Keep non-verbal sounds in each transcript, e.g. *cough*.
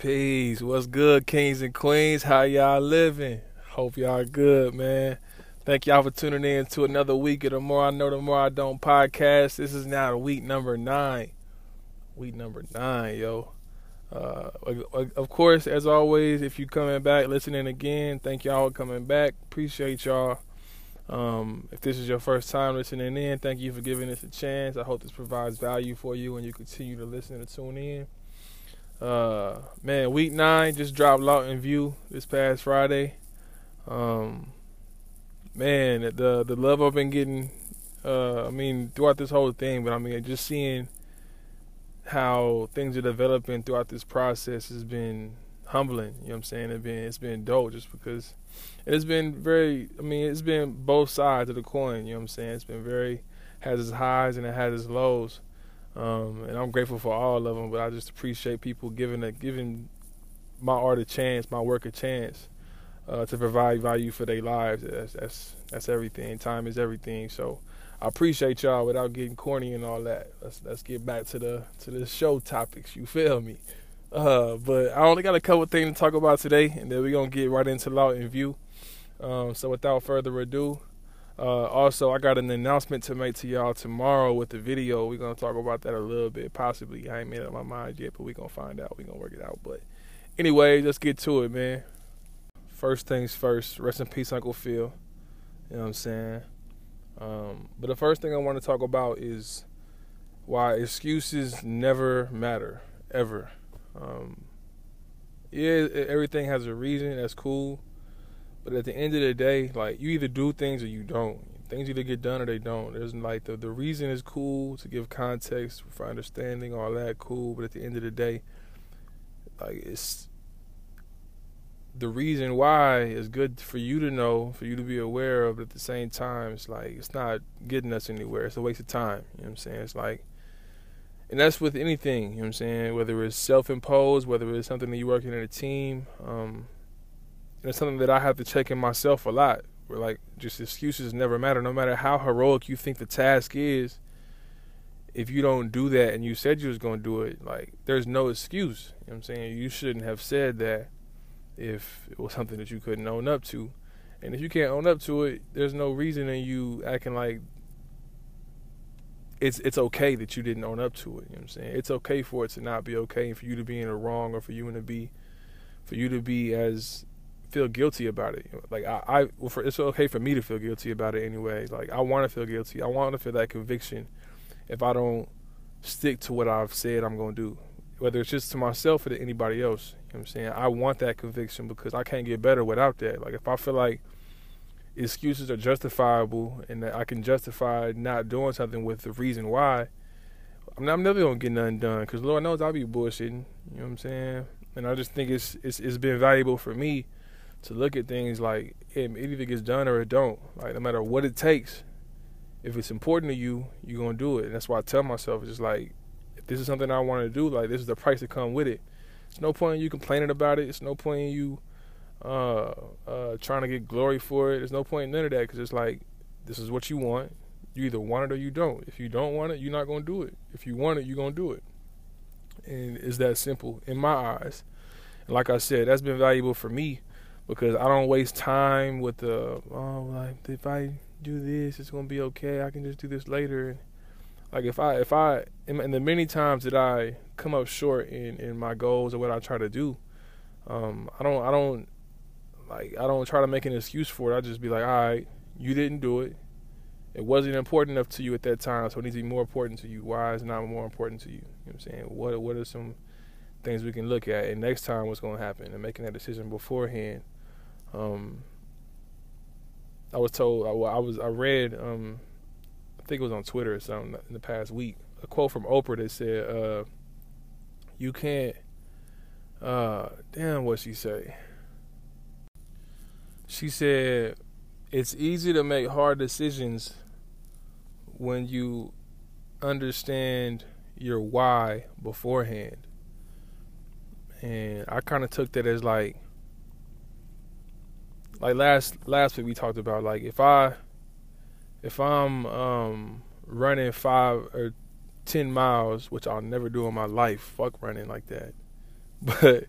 Peace. What's good, kings and queens? How y'all living? Hope y'all good, man. Thank y'all for tuning in to another week of the More I Know, the More I Don't podcast. This is now week number nine. Week number nine, yo. Uh, of course, as always, if you coming back, listening again, thank y'all for coming back. Appreciate y'all. Um, if this is your first time listening in, thank you for giving this a chance. I hope this provides value for you and you continue to listen and tune in. Uh, man, week nine just dropped Lawton View this past Friday. Um, man, the the love I've been getting, uh, I mean, throughout this whole thing, but I mean, just seeing how things are developing throughout this process has been humbling. You know what I'm saying? It's been it's been dope just because it's been very. I mean, it's been both sides of the coin. You know what I'm saying? It's been very has its highs and it has its lows. Um, and I'm grateful for all of them. But I just appreciate people giving a, giving my art a chance, my work a chance uh, to provide value for their lives. That's, that's that's everything. Time is everything. So I appreciate y'all. Without getting corny and all that, let's let's get back to the to the show topics. You feel me? Uh, but I only got a couple things to talk about today, and then we're gonna get right into Lawton View. Um, so without further ado, uh, also, I got an announcement to make to y'all tomorrow with the video. We're gonna talk about that a little bit, possibly. I ain't made up my mind yet, but we're gonna find out. We're gonna work it out. But anyway, let's get to it, man. First things first. Rest in peace, Uncle Phil. You know what I'm saying? Um, but the first thing I want to talk about is why excuses never matter ever. Um, yeah, everything has a reason. That's cool. But at the end of the day, like you either do things or you don't. Things either get done or they don't. There's like the the reason is cool to give context for understanding, all that cool. But at the end of the day, like it's the reason why is good for you to know, for you to be aware of. But at the same time, it's like it's not getting us anywhere. It's a waste of time. You know what I'm saying? It's like and that's with anything, you know what I'm saying? Whether it's self imposed, whether it's something that you're working in a team, um, and it's something that I have to check in myself a lot. Where like just excuses never matter, no matter how heroic you think the task is. If you don't do that and you said you was gonna do it, like there's no excuse. You know I'm saying? You shouldn't have said that if it was something that you couldn't own up to. And if you can't own up to it, there's no reason in you acting like it's it's okay that you didn't own up to it. You know what I'm saying? It's okay for it to not be okay and for you to be in the wrong or for you to be for you to be as feel guilty about it. Like I, I well, for, it's okay for me to feel guilty about it anyway. Like I want to feel guilty. I want to feel that conviction if I don't stick to what I've said I'm to do, whether it's just to myself or to anybody else. You know what I'm saying? I want that conviction because I can't get better without that. Like if I feel like excuses are justifiable and that I can justify not doing something with the reason why, I'm, I'm never gonna get nothing done because Lord knows I'll be bullshitting. You know what I'm saying? And I just think it's it's it's been valuable for me to look at things like it, it either gets done or it don't. Like no matter what it takes, if it's important to you, you're gonna do it. And that's why I tell myself it's just like if this is something I want to do, like this is the price that come with it. It's no point in you complaining about it. It's no point in you uh, uh, trying to get glory for it. There's no point in none of that because it's like this is what you want. You either want it or you don't. If you don't want it, you're not gonna do it. If you want it, you're gonna do it. And it's that simple in my eyes. And like I said, that's been valuable for me because I don't waste time with the oh like if I do this it's gonna be okay. I can just do this later. Like if I if I and the many times that I come up short in in my goals or what I try to do um I don't I don't like I don't try to make an excuse for it. I just be like all right you didn't do it. It wasn't important enough to you at that time so it needs to be more important to you. Why is it not more important to you? You know what I'm saying? What what are some things we can look at and next time what's going to happen and making that decision beforehand um, I was told I, I was I read um, I think it was on Twitter or something in the past week a quote from Oprah that said uh, you can't uh, damn what she say? She said it's easy to make hard decisions when you understand your why beforehand. And I kind of took that as like like last last week we talked about like if I if I'm um, running five or ten miles, which I'll never do in my life, fuck running like that. *laughs* But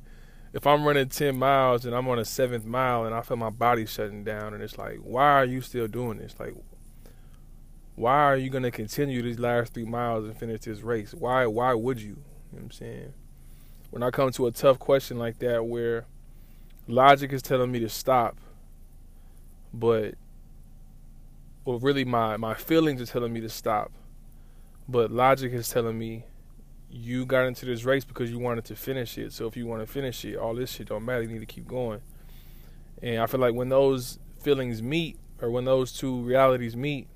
if I'm running 10 miles and I'm on a seventh mile and I feel my body shutting down, and it's like, why are you still doing this? Like, why are you gonna continue these last three miles and finish this race? Why? Why would you? You know what I'm saying? When I come to a tough question like that, where logic is telling me to stop, but well, really my my feelings are telling me to stop, but logic is telling me you got into this race because you wanted to finish it. So if you want to finish it, all this shit don't matter. You need to keep going. And I feel like when those feelings meet, or when those two realities meet,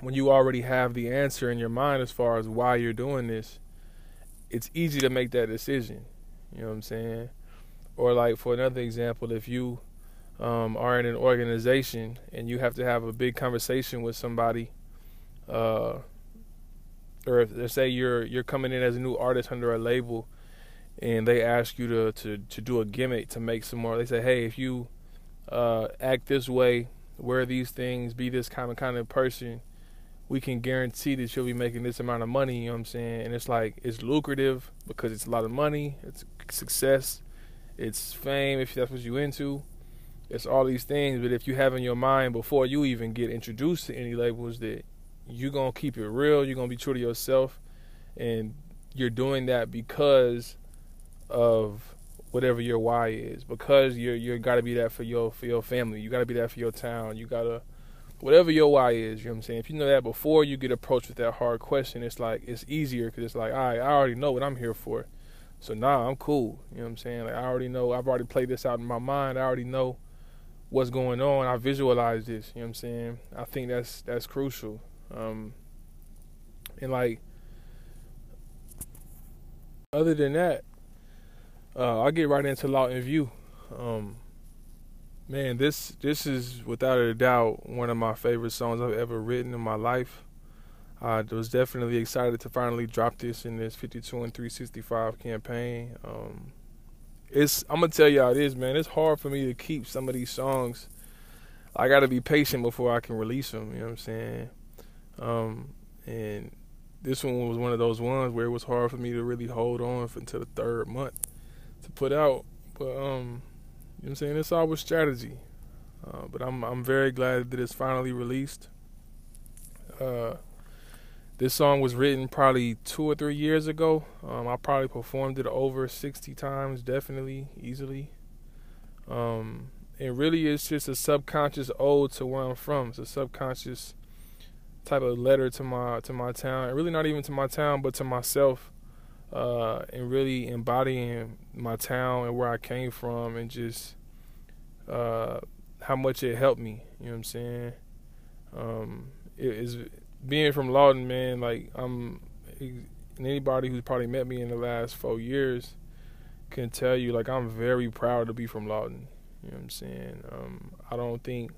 when you already have the answer in your mind as far as why you're doing this, it's easy to make that decision. You know what I'm saying? Or like for another example, if you um, are in an organization and you have to have a big conversation with somebody, uh, or if let's say you're you're coming in as a new artist under a label, and they ask you to to to do a gimmick to make some more. They say, hey, if you uh, act this way, wear these things, be this kind of kind of person, we can guarantee that you'll be making this amount of money. You know what I'm saying? And it's like it's lucrative because it's a lot of money, it's success, it's fame if that's what you're into. It's all these things, but if you have in your mind before you even get introduced to any labels that you're gonna keep it real, you're gonna be true to yourself, and you're doing that because of whatever your why is. Because you're you gotta be that for your for your family. You gotta be that for your town. You gotta whatever your why is. You know what I'm saying? If you know that before you get approached with that hard question, it's like it's easier because it's like, all right, I already know what I'm here for. So now nah, I'm cool. You know what I'm saying? Like I already know. I've already played this out in my mind. I already know what's going on. I visualize this. You know what I'm saying? I think that's that's crucial. Um, and like, other than that, uh, I'll get right into Lawton View. Um, man, this this is without a doubt one of my favorite songs I've ever written in my life. I was definitely excited to finally drop this in this 52 and 365 campaign. Um, it's I'm gonna tell y'all this, man. It's hard for me to keep some of these songs. I got to be patient before I can release them. You know what I'm saying? Um, and this one was one of those ones where it was hard for me to really hold on until the third month to put out. But um, you know what I'm saying? It's all with strategy. Uh, but I'm I'm very glad that it's finally released. Uh, this song was written probably two or three years ago. Um, I probably performed it over 60 times, definitely, easily. Um, and really, it's just a subconscious ode to where I'm from. It's a subconscious type of letter to my to my town, and really not even to my town, but to myself, uh, and really embodying my town and where I came from, and just uh, how much it helped me. You know what I'm saying? Um, it is being from Lawton, man. Like I'm, and anybody who's probably met me in the last four years can tell you, like I'm very proud to be from Lawton. You know what I'm saying? Um, I don't think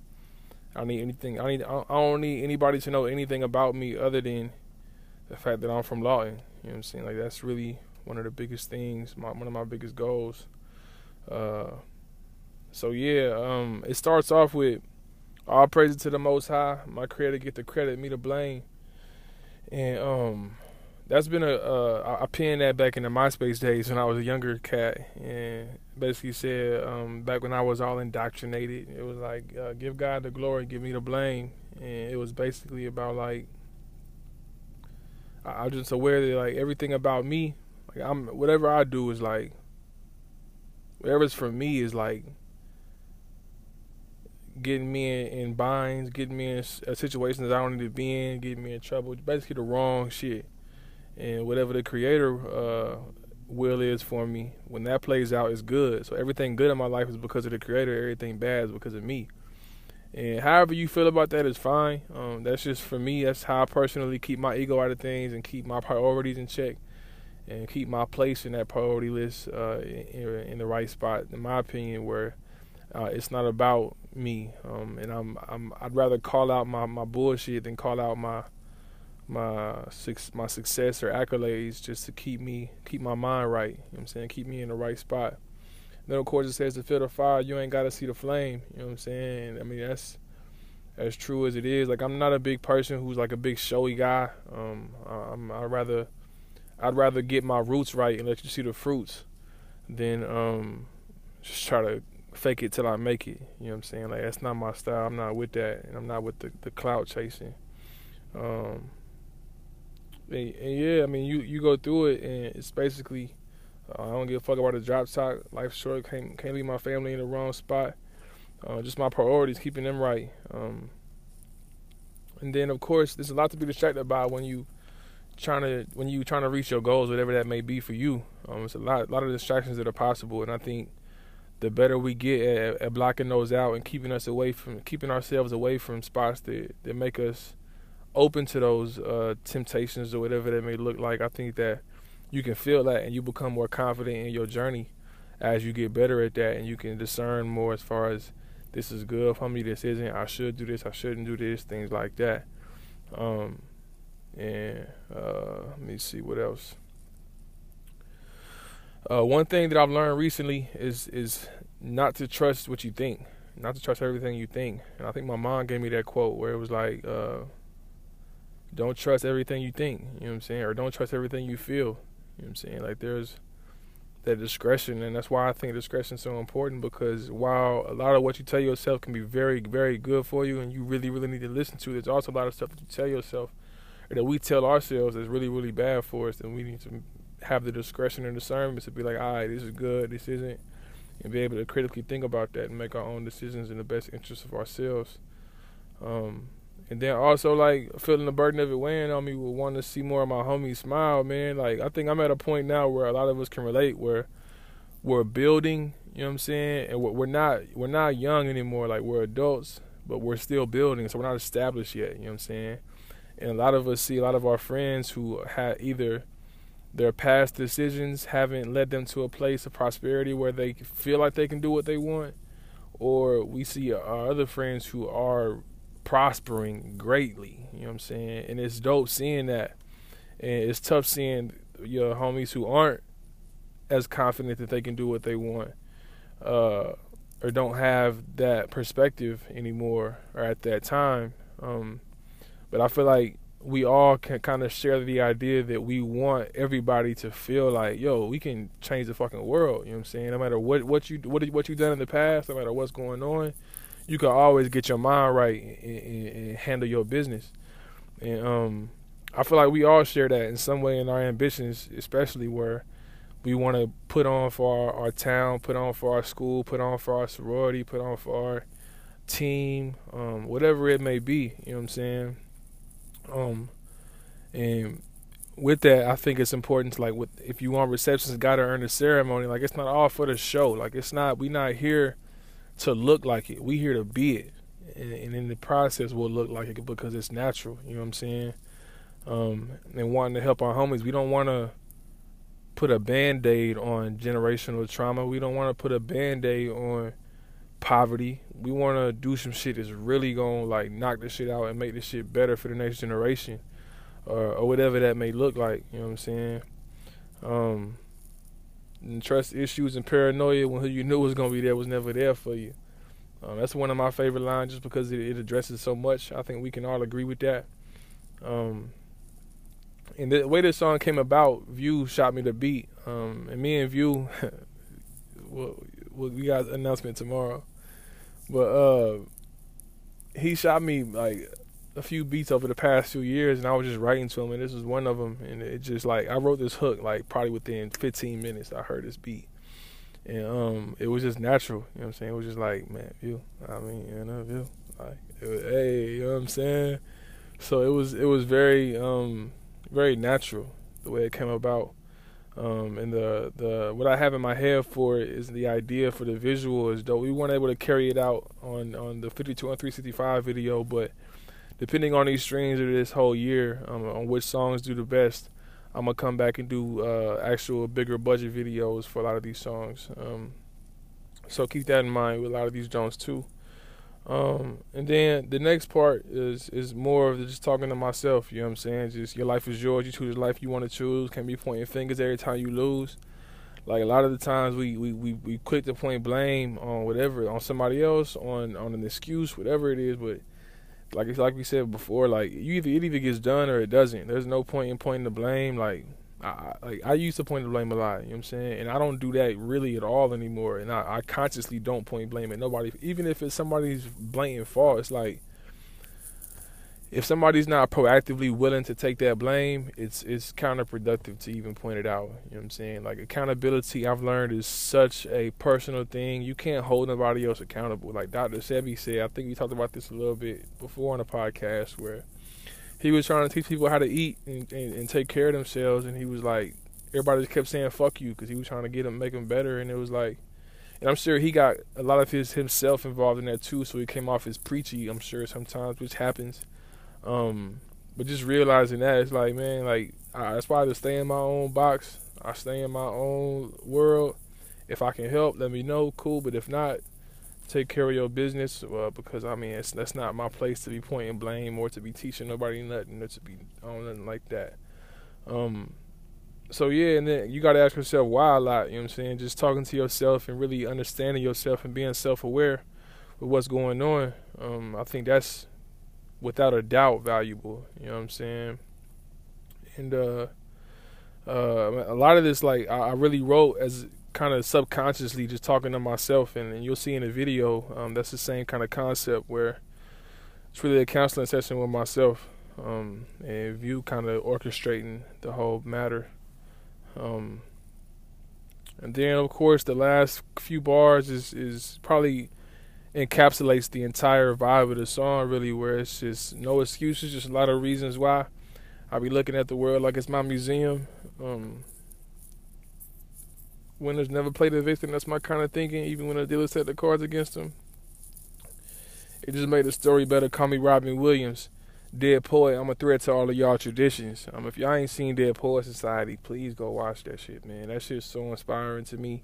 I need anything. I need. I don't need anybody to know anything about me other than the fact that I'm from Lawton. You know what I'm saying? Like that's really one of the biggest things. My, one of my biggest goals. Uh, so yeah, um, it starts off with all praise to the Most High. My Creator get the credit, me to blame, and um, that's been a uh, I pinned that back in the MySpace days when I was a younger cat, and basically said um, back when I was all indoctrinated, it was like uh, give God the glory, give me the blame, and it was basically about like I, I'm just aware that like everything about me, like I'm whatever I do is like whatever's for me is like getting me in, in binds, getting me in uh, situations that I don't need to be in, getting me in trouble, basically the wrong shit. And whatever the creator uh, will is for me when that plays out is good. So everything good in my life is because of the creator everything bad is because of me. And however you feel about that is fine. Um, that's just for me that's how i personally keep my ego out of things and keep my priorities in check and keep my place in that priority list uh, in, in, the right spot in my opinion where uh, it's not about me um, and I'm, I'm i'd rather call out my, my bullshit than call out my my my success or accolades just to keep me keep my mind right. You know what I'm saying? Keep me in the right spot. And then of course it says to feel the fire, you ain't gotta see the flame. You know what I'm saying? I mean that's as true as it is. Like I'm not a big person who's like a big showy guy. Um, I'm, I'd rather I'd rather get my roots right and let you see the fruits. than um, just try to fake it till I make it. You know what I'm saying? Like that's not my style. I'm not with that, and I'm not with the the clout chasing. Um, and, and yeah, I mean, you you go through it, and it's basically uh, I don't give a fuck about the drop top. Life short. Can't can't leave my family in the wrong spot. Uh, just my priorities, keeping them right. Um, and then of course, there's a lot to be distracted by when you trying to when you trying to reach your goals, whatever that may be for you. Um, it's a lot, a lot of distractions that are possible, and I think the better we get at, at, blocking those out and keeping us away from keeping ourselves away from spots that that make us open to those uh, temptations or whatever that may look like. I think that you can feel that and you become more confident in your journey as you get better at that and you can discern more as far as this is good for me, this isn't. I should do this, I shouldn't do this, things like that. Um, and uh, let me see what else. Uh, one thing that I've learned recently is is not to trust what you think, not to trust everything you think. And I think my mom gave me that quote where it was like, uh, "Don't trust everything you think." You know what I'm saying? Or don't trust everything you feel. You know what I'm saying? Like there's that discretion, and that's why I think discretion is so important. Because while a lot of what you tell yourself can be very, very good for you, and you really, really need to listen to, there's also a lot of stuff that you tell yourself that we tell ourselves is really, really bad for us, and we need to have the discretion and discernment to be like, all right, this is good, this isn't, and be able to critically think about that and make our own decisions in the best interest of ourselves. Um, and then also like feeling the burden of it weighing on me with wanting to see more of my homies smile, man. Like I think I'm at a point now where a lot of us can relate where we're building, you know what I'm saying? And we're not we're not young anymore, like we're adults, but we're still building, so we're not established yet, you know what I'm saying? And a lot of us see a lot of our friends who had either their past decisions haven't led them to a place of prosperity where they feel like they can do what they want, or we see our other friends who are prospering greatly. You know what I'm saying? And it's dope seeing that. And it's tough seeing your homies who aren't as confident that they can do what they want, uh, or don't have that perspective anymore, or at that time. Um, but I feel like we all can kind of share the idea that we want everybody to feel like, yo, we can change the fucking world. You know what I'm saying? No matter what what you what what you've done in the past, no matter what's going on, you can always get your mind right and, and, and handle your business. And um, I feel like we all share that in some way in our ambitions, especially where we want to put on for our, our, town, put on for our school, put on for our sorority, put on for our team, um, whatever it may be. You know what I'm saying? Um, and with that, I think it's important to like, with if you want receptions, got to earn the ceremony. Like it's not all for the show. Like it's not. we're not here to look like it. We here to be it, and, and in the process, we'll look like it because it's natural. You know what I'm saying? Um, and wanting to help our homies, we don't want to put a band-aid on generational trauma. We don't want to put a band-aid on poverty. We want to do some shit that's really to like knock this shit out and make this shit better for the next generation or, or whatever that may look like, you know what I'm saying? Um, trust issues and paranoia when who you knew was to be there was never there for you. Um, that's one of my favorite lines just because it, it, addresses so much. I think we can all agree with that. Um, and the way this song came about, View shot me the beat. Um, and me and View, *laughs* well, we got an announcement tomorrow. But uh, he shot me like a few beats over the past few years, and I was just writing to him, and this was one of them. And it just like I wrote this hook like probably within 15 minutes. I heard this beat, and um, it was just natural. You know what I'm saying? It was just like, man, you. I mean, you know, you. Like, was, hey, you know what I'm saying? So it was it was very um very natural the way it came about. Um, and the the what I have in my head for it is the idea for the visual is dope. We weren't able to carry it out on on the 52 and 365 video, but depending on these streams of this whole year, um, on which songs do the best, I'm gonna come back and do uh, actual bigger budget videos for a lot of these songs. Um, so keep that in mind with a lot of these Jones too. Um, and then the next part is is more of just talking to myself. You know what I'm saying? Just your life is yours. You choose the life you want to choose. Can't be pointing fingers every time you lose. Like a lot of the times we we, we, we quick to point blame on whatever on somebody else on on an excuse whatever it is. But like like we said before, like you either it either gets done or it doesn't. There's no point in pointing the blame. Like I, like I used to point the blame a lot, you know what I'm saying? And I don't do that really at all anymore. And I, I consciously don't point blame at nobody, even if it's somebody's blatant fault. It's like if somebody's not proactively willing to take that blame, it's it's counterproductive to even point it out. You know what I'm saying? Like accountability, I've learned is such a personal thing. You can't hold nobody else accountable. Like Dr. Sebi said, I think we talked about this a little bit before on the podcast where he was trying to teach people how to eat and, and, and take care of themselves, and he was like, everybody just kept saying "fuck you" because he was trying to get them, make them better, and it was like, and I'm sure he got a lot of his himself involved in that too, so he came off as preachy. I'm sure sometimes, which happens. Um, but just realizing that it's like, man, like I, that's why I just stay in my own box. I stay in my own world. If I can help, let me know. Cool. But if not, take care of your business uh, because I mean it's that's not my place to be pointing blame or to be teaching nobody nothing or to be on nothing like that. Um, so yeah, and then you got to ask yourself why a lot. You know what I'm saying? Just talking to yourself and really understanding yourself and being self-aware with what's going on. Um, I think that's without a doubt valuable. You know what I'm saying? And uh, uh, a lot of this, like I, I really wrote as kind of subconsciously just talking to myself, and, and you'll see in the video um, that's the same kind of concept where it's really a counseling session with myself, um, and you kind of orchestrating the whole matter. Um, and then, of course, the last few bars is is probably encapsulates the entire vibe of the song, really, where it's just no excuses, just a lot of reasons why. I be looking at the world like it's my museum. Um, winners never play the victim. That's my kind of thinking. Even when the dealer set the cards against them, it just made the story better. Call me Robin Williams, Dead Poet. I'm a threat to all of y'all traditions. Um, if y'all ain't seen Dead Poet Society, please go watch that shit, man. That shit's so inspiring to me.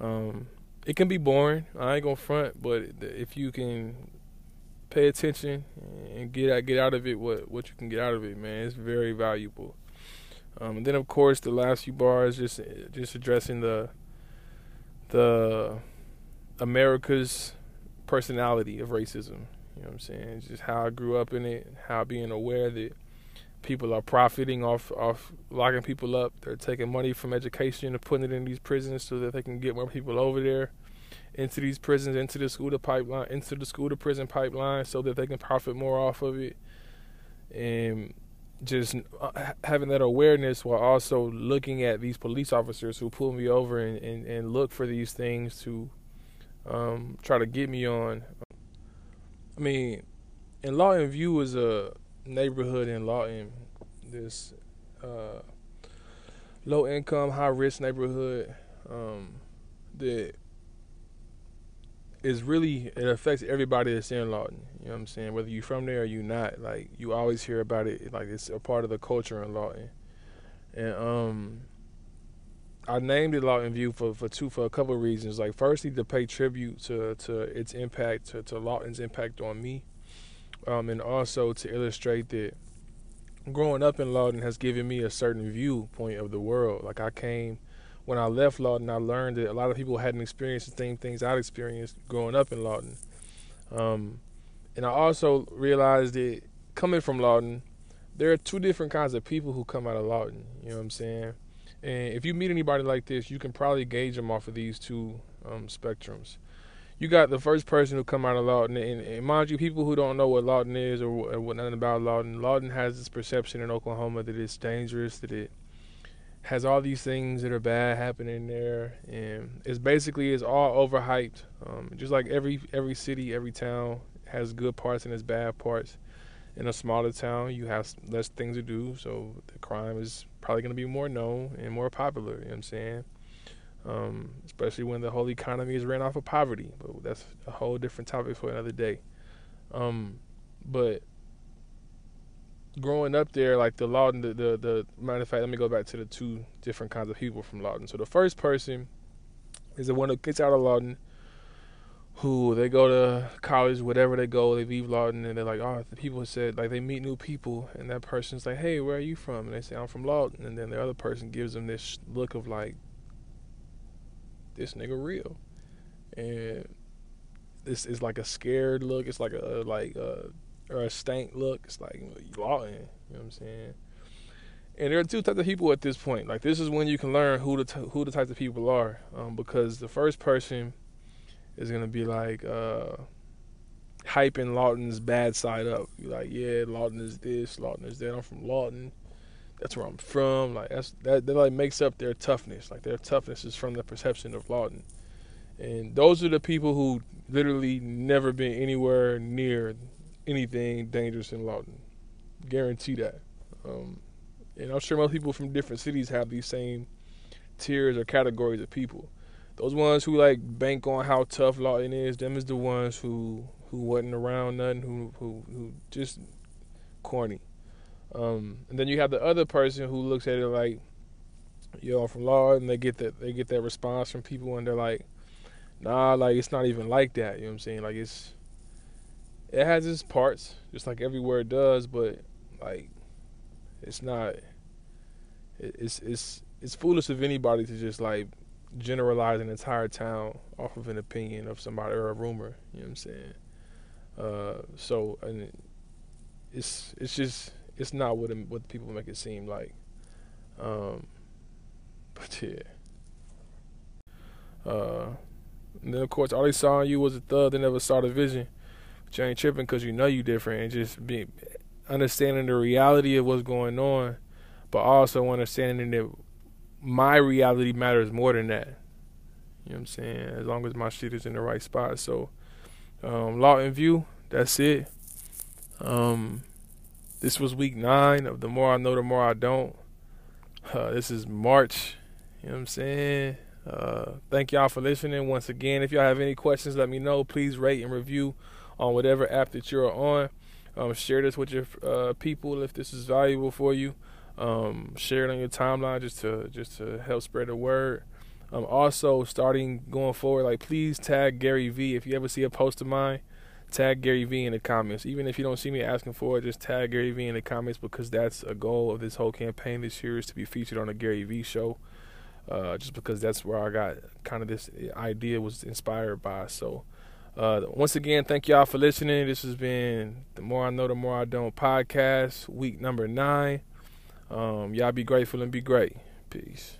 Um, it can be boring. I ain't gonna front, but if you can pay attention and get out get out of it what what you can get out of it, man, it's very valuable. Um, and then of course the last few bars just just addressing the the America's personality of racism. You know what I'm saying? It's just how I grew up in it, how being aware that people are profiting off off locking people up. They're taking money from education and putting it in these prisons so that they can get more people over there into these prisons, into the school to pipeline, into the school to prison pipeline, so that they can profit more off of it. And just uh, having that awareness while also looking at these police officers who pull me over and, and, and look for these things to um, try to get me on. I mean, in Lawton View is a neighborhood in Lawton, this uh, low income, high risk neighborhood um, that is really it affects everybody that's in Lawton. You know what I'm saying? Whether you're from there or you're not, like you always hear about it. Like it's a part of the culture in Lawton. And um, I named it Lawton View for for two for a couple of reasons. Like firstly, to pay tribute to to its impact to to Lawton's impact on me, um, and also to illustrate that growing up in Lawton has given me a certain viewpoint of the world. Like I came when I left Lawton, I learned that a lot of people hadn't experienced the same things I'd experienced growing up in Lawton. Um, and I also realized that coming from Lawton, there are two different kinds of people who come out of Lawton. You know what I'm saying? And if you meet anybody like this, you can probably gauge them off of these two um, spectrums. You got the first person who come out of Lawton, and, and, mind you, people who don't know what Lawton is or, or what nothing about Lawton. Lawton has this perception in Oklahoma that it's dangerous, that it has all these things that are bad happening there, and it's basically it's all overhyped. Um, just like every every city, every town has good parts and its bad parts. In a smaller town, you have less things to do, so the crime is probably going to be more known and more popular. You know what I'm saying? Um, especially when the whole economy is ran off of poverty, but that's a whole different topic for another day. Um, but growing up there, like the Lawton, the, the, the matter of fact, let me go back to the two different kinds of people from Lawton. So the first person is the one who gets out of Lawton, who they go to college, whatever they go, they leave Lawton, and they're like, oh, the people said like they meet new people, and that person's like, hey, where are you from? And they say, I'm from Lawton, and then the other person gives them this look of like, this nigga real, and this is like a scared look. It's like a like a or a stank look. It's like you Lawton, you know what I'm saying? And there are two types of people at this point. Like this is when you can learn who the t- who the types of people are, um, because the first person is gonna be like uh, hyping Lawton's bad side up. You're like, yeah, Lawton is this, Lawton is that. I'm from Lawton. That's where I'm from. Like that's that, that like makes up their toughness. Like their toughness is from the perception of Lawton. And those are the people who literally never been anywhere near anything dangerous in Lawton. Guarantee that. Um, and I'm sure most people from different cities have these same tiers or categories of people. Those ones who like bank on how tough Lawton is, them is the ones who who wasn't around nothing, who who who just corny. Um, and then you have the other person who looks at it like, yo, I'm from Lawton. They get that they get that response from people, and they're like, nah, like it's not even like that. You know what I'm saying? Like it's it has its parts, just like everywhere it does, but like it's not. It's it's it's foolish of anybody to just like generalize an entire town off of an opinion of somebody or a rumor. You know what I'm saying? Uh, so and it's it's just it's not what it, what people make it seem like. Um, *laughs* but yeah. Uh, and then of course all they saw in you was a thug. They never saw the vision. You ain't tripping because you know you different and just be understanding the reality of what's going on, but also understanding that my reality matters more than that. You know what I'm saying? As long as my shit is in the right spot. So, um, Lawton View, that's it. Um, this was week nine of The More I Know, The More I Don't. Uh, this is March. You know what I'm saying? Uh, thank y'all for listening once again. If y'all have any questions, let me know. Please rate and review on whatever app that you're on. Um, share this with your uh, people if this is valuable for you. Um, share it on your timeline just to just to help spread the word. Um, also, starting going forward, like please tag Gary V. If you ever see a post of mine, tag Gary V in the comments. Even if you don't see me asking for it, just tag Gary V in the comments because that's a goal of this whole campaign this year is to be featured on a Gary V show. Uh, just because that's where I got kind of this idea was inspired by. So, uh, once again, thank y'all for listening. This has been the More I Know, the More I Don't podcast, week number nine. Um, y'all be grateful and be great. Peace.